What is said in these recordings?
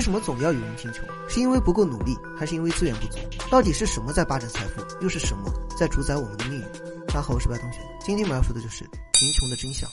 为什么总要有人贫穷？是因为不够努力，还是因为资源不足？到底是什么在霸占财富，又是什么在主宰我们的命运？大家好，我是白同学，今天我们要说的就是贫穷的真相。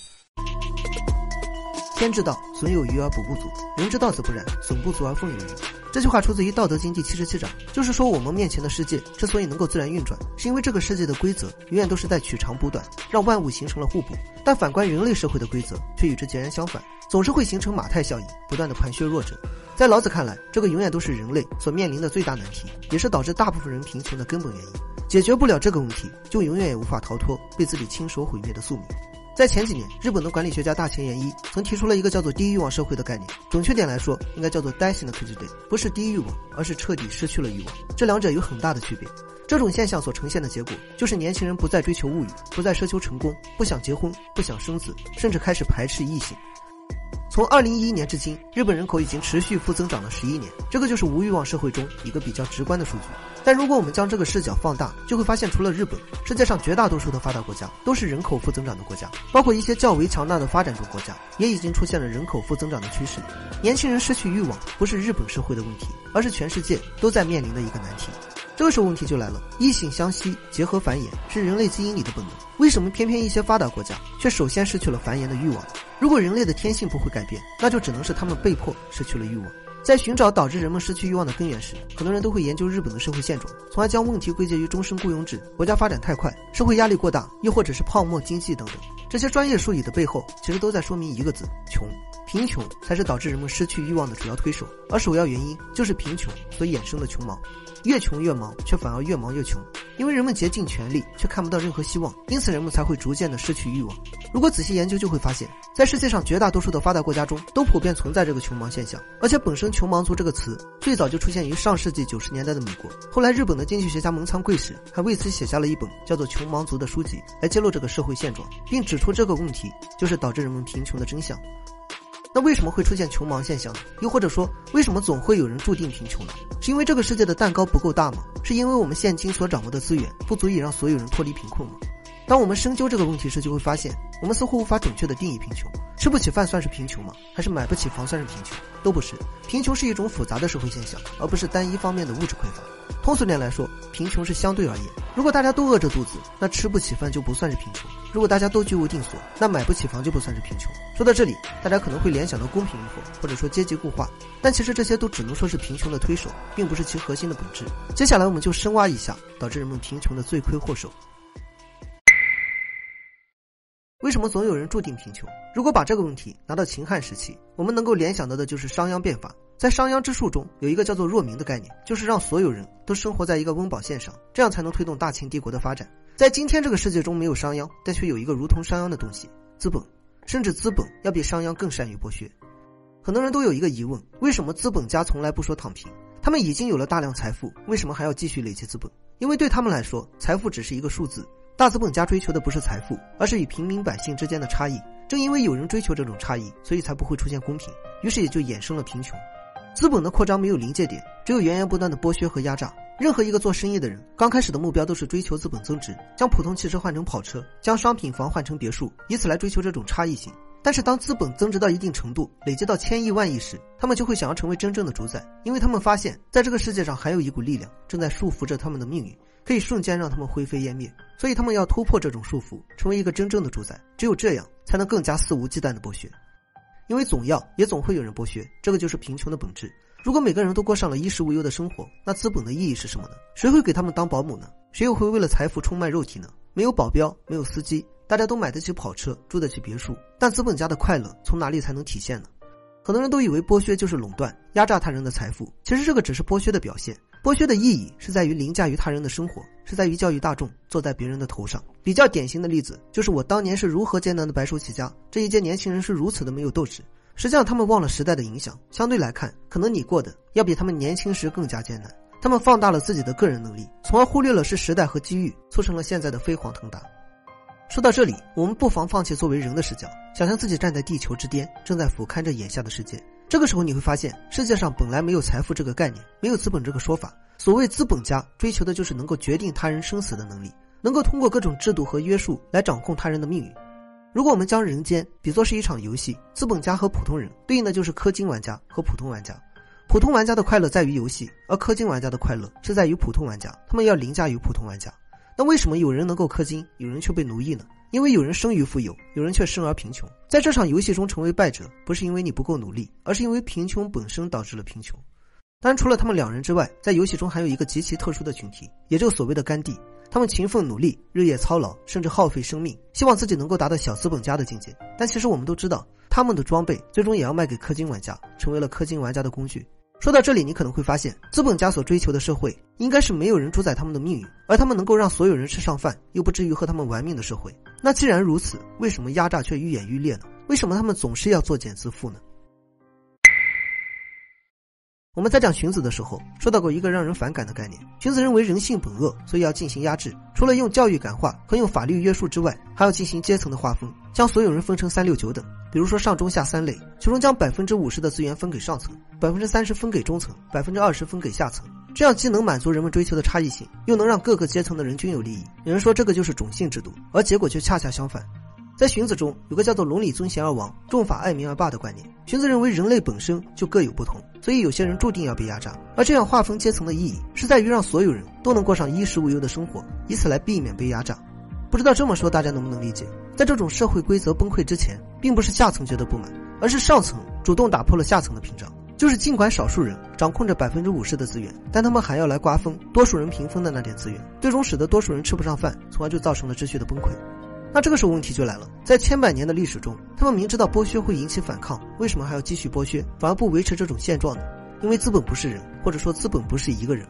天之道，损有余而补不足；人之道则不然，损不足而奉有余。这句话出自于《道德经》第七十七章，就是说我们面前的世界之所以能够自然运转，是因为这个世界的规则永远都是在取长补短，让万物形成了互补。但反观人类社会的规则，却与之截然相反，总是会形成马太效应，不断的盘削弱者。在老子看来，这个永远都是人类所面临的最大难题，也是导致大部分人贫穷的根本原因。解决不了这个问题，就永远也无法逃脱被自己亲手毁灭的宿命。在前几年，日本的管理学家大前研一曾提出了一个叫做“低欲望社会”的概念。准确点来说，应该叫做 “dancing 的 k i day”，不是低欲望，而是彻底失去了欲望。这两者有很大的区别。这种现象所呈现的结果，就是年轻人不再追求物欲，不再奢求成功，不想结婚，不想生子，甚至开始排斥异性。从二零一一年至今，日本人口已经持续负增长了十一年，这个就是无欲望社会中一个比较直观的数据。但如果我们将这个视角放大，就会发现，除了日本，世界上绝大多数的发达国家都是人口负增长的国家，包括一些较为强大的发展中国家，也已经出现了人口负增长的趋势。年轻人失去欲望，不是日本社会的问题，而是全世界都在面临的一个难题。这个时候问题就来了，异性相吸，结合繁衍，是人类基因里的本能。为什么偏偏一些发达国家却首先失去了繁衍的欲望？如果人类的天性不会改变，那就只能是他们被迫失去了欲望。在寻找导致人们失去欲望的根源时，很多人都会研究日本的社会现状，从而将问题归结于终身雇佣制、国家发展太快、社会压力过大，又或者是泡沫经济等等。这些专业术语的背后，其实都在说明一个字：穷。贫穷才是导致人们失去欲望的主要推手，而首要原因就是贫穷所衍生的穷忙。越穷越忙，却反而越忙越穷，因为人们竭尽全力，却看不到任何希望，因此人们才会逐渐的失去欲望。如果仔细研究，就会发现，在世界上绝大多数的发达国家中，都普遍存在这个穷忙现象。而且，本身“穷忙族”这个词最早就出现于上世纪九十年代的美国。后来，日本的经济学家蒙仓贵史还为此写下了一本叫做《穷忙族》的书籍，来揭露这个社会现状，并指出这个问题就是导致人们贫穷的真相。那为什么会出现穷忙现象呢？又或者说，为什么总会有人注定贫穷呢？是因为这个世界的蛋糕不够大吗？是因为我们现今所掌握的资源不足以让所有人脱离贫困吗？当我们深究这个问题时，就会发现，我们似乎无法准确的定义贫穷。吃不起饭算是贫穷吗？还是买不起房算是贫穷？都不是。贫穷是一种复杂的社会现象，而不是单一方面的物质匮乏。通俗点来说，贫穷是相对而言。如果大家都饿着肚子，那吃不起饭就不算是贫穷；如果大家都居无定所，那买不起房就不算是贫穷。说到这里，大家可能会联想到公平与否，或者说阶级固化，但其实这些都只能说是贫穷的推手，并不是其核心的本质。接下来，我们就深挖一下导致人们贫穷的罪魁祸首。为什么总有人注定贫穷？如果把这个问题拿到秦汉时期，我们能够联想到的就是商鞅变法。在商鞅之术中，有一个叫做“弱民”的概念，就是让所有人都生活在一个温饱线上，这样才能推动大秦帝国的发展。在今天这个世界中，没有商鞅，但却有一个如同商鞅的东西——资本，甚至资本要比商鞅更善于剥削。很多人都有一个疑问：为什么资本家从来不说躺平？他们已经有了大量财富，为什么还要继续累积资本？因为对他们来说，财富只是一个数字。大资本家追求的不是财富，而是与平民百姓之间的差异。正因为有人追求这种差异，所以才不会出现公平，于是也就衍生了贫穷。资本的扩张没有临界点，只有源源不断的剥削和压榨。任何一个做生意的人，刚开始的目标都是追求资本增值，将普通汽车换成跑车，将商品房换成别墅，以此来追求这种差异性。但是当资本增值到一定程度，累积到千亿万亿时，他们就会想要成为真正的主宰，因为他们发现，在这个世界上还有一股力量正在束缚着他们的命运。可以瞬间让他们灰飞烟灭，所以他们要突破这种束缚，成为一个真正的主宰。只有这样，才能更加肆无忌惮的剥削。因为总要也总会有人剥削，这个就是贫穷的本质。如果每个人都过上了衣食无忧的生活，那资本的意义是什么呢？谁会给他们当保姆呢？谁又会为了财富出卖肉体呢？没有保镖，没有司机，大家都买得起跑车，住得起别墅，但资本家的快乐从哪里才能体现呢？很多人都以为剥削就是垄断、压榨他人的财富，其实这个只是剥削的表现。剥削的意义是在于凌驾于他人的生活，是在于教育大众坐在别人的头上。比较典型的例子就是我当年是如何艰难的白手起家，这一届年轻人是如此的没有斗志。实际上，他们忘了时代的影响。相对来看，可能你过的要比他们年轻时更加艰难。他们放大了自己的个人能力，从而忽略了是时代和机遇促成了现在的飞黄腾达。说到这里，我们不妨放弃作为人的视角，想象自己站在地球之巅，正在俯瞰着眼下的世界。这个时候你会发现，世界上本来没有财富这个概念，没有资本这个说法。所谓资本家追求的就是能够决定他人生死的能力，能够通过各种制度和约束来掌控他人的命运。如果我们将人间比作是一场游戏，资本家和普通人对应的就是氪金玩家和普通玩家。普通玩家的快乐在于游戏，而氪金玩家的快乐是在于普通玩家，他们要凌驾于普通玩家。那为什么有人能够氪金，有人却被奴役呢？因为有人生于富有，有人却生而贫穷。在这场游戏中成为败者，不是因为你不够努力，而是因为贫穷本身导致了贫穷。当然，除了他们两人之外，在游戏中还有一个极其特殊的群体，也就是所谓的甘地。他们勤奋努力，日夜操劳，甚至耗费生命，希望自己能够达到小资本家的境界。但其实我们都知道，他们的装备最终也要卖给氪金玩家，成为了氪金玩家的工具。说到这里，你可能会发现，资本家所追求的社会，应该是没有人主宰他们的命运，而他们能够让所有人吃上饭，又不至于和他们玩命的社会。那既然如此，为什么压榨却愈演愈烈呢？为什么他们总是要作茧自缚呢？我们在讲荀子的时候，说到过一个让人反感的概念。荀子认为人性本恶，所以要进行压制。除了用教育感化和用法律约束之外，还要进行阶层的划分，将所有人分成三六九等。比如说上中下三类，其中将百分之五十的资源分给上层，百分之三十分给中层，百分之二十分给下层。这样既能满足人们追求的差异性，又能让各个阶层的人均有利益。有人说这个就是种姓制度，而结果却恰恰相反。在荀子中有个叫做“伦理尊贤而王，重法爱民而霸”的观念。荀子认为人类本身就各有不同，所以有些人注定要被压榨。而这样划分阶层的意义，是在于让所有人都能过上衣食无忧的生活，以此来避免被压榨。不知道这么说大家能不能理解？在这种社会规则崩溃之前，并不是下层觉得不满，而是上层主动打破了下层的屏障。就是尽管少数人掌控着百分之五十的资源，但他们还要来瓜分多数人平分的那点资源，最终使得多数人吃不上饭，从而就造成了秩序的崩溃。那这个时候问题就来了，在千百年的历史中，他们明知道剥削会引起反抗，为什么还要继续剥削，反而不维持这种现状呢？因为资本不是人，或者说资本不是一个人。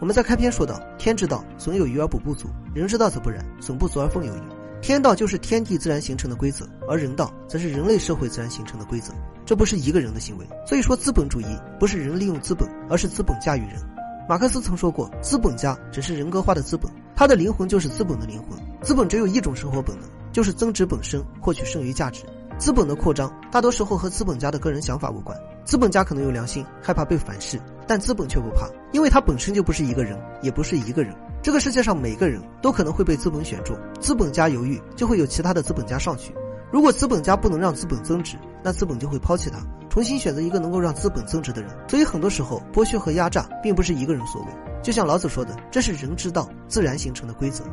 我们在开篇说到，天之道，损有余而补不足；人之道则不然，损不足而奉有余。天道就是天地自然形成的规则，而人道则是人类社会自然形成的规则。这不是一个人的行为，所以说资本主义不是人利用资本，而是资本驾驭人。马克思曾说过，资本家只是人格化的资本，他的灵魂就是资本的灵魂。资本只有一种生活本能，就是增值本身，获取剩余价值。资本的扩张大多时候和资本家的个人想法无关。资本家可能有良心，害怕被反噬，但资本却不怕，因为他本身就不是一个人，也不是一个人。这个世界上每个人都可能会被资本选中，资本家犹豫，就会有其他的资本家上去。如果资本家不能让资本增值，那资本就会抛弃他，重新选择一个能够让资本增值的人。所以很多时候，剥削和压榨并不是一个人所为。就像老子说的，这是人之道，自然形成的规则。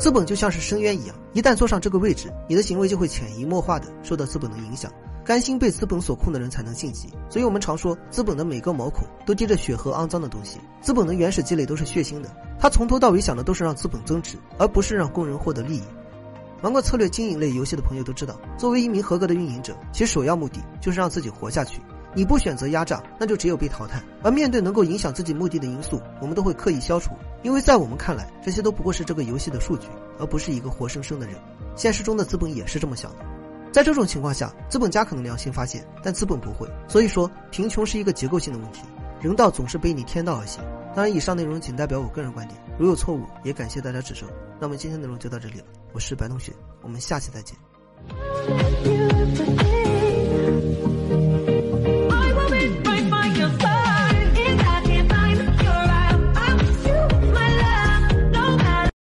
资本就像是深渊一样，一旦坐上这个位置，你的行为就会潜移默化的受到资本的影响。甘心被资本所控的人才能晋级。所以我们常说，资本的每个毛孔都滴着血和肮脏的东西。资本的原始积累都是血腥的，他从头到尾想的都是让资本增值，而不是让工人获得利益。玩过策略经营类游戏的朋友都知道，作为一名合格的运营者，其首要目的就是让自己活下去。你不选择压榨，那就只有被淘汰。而面对能够影响自己目的的因素，我们都会刻意消除，因为在我们看来，这些都不过是这个游戏的数据，而不是一个活生生的人。现实中的资本也是这么想的。在这种情况下，资本家可能良心发现，但资本不会。所以说，贫穷是一个结构性的问题。人道总是背逆天道而行。当然，以上内容仅代表我个人观点，如有错误，也感谢大家指正。那么今天内容就到这里了，我是白同学，我们下期再见。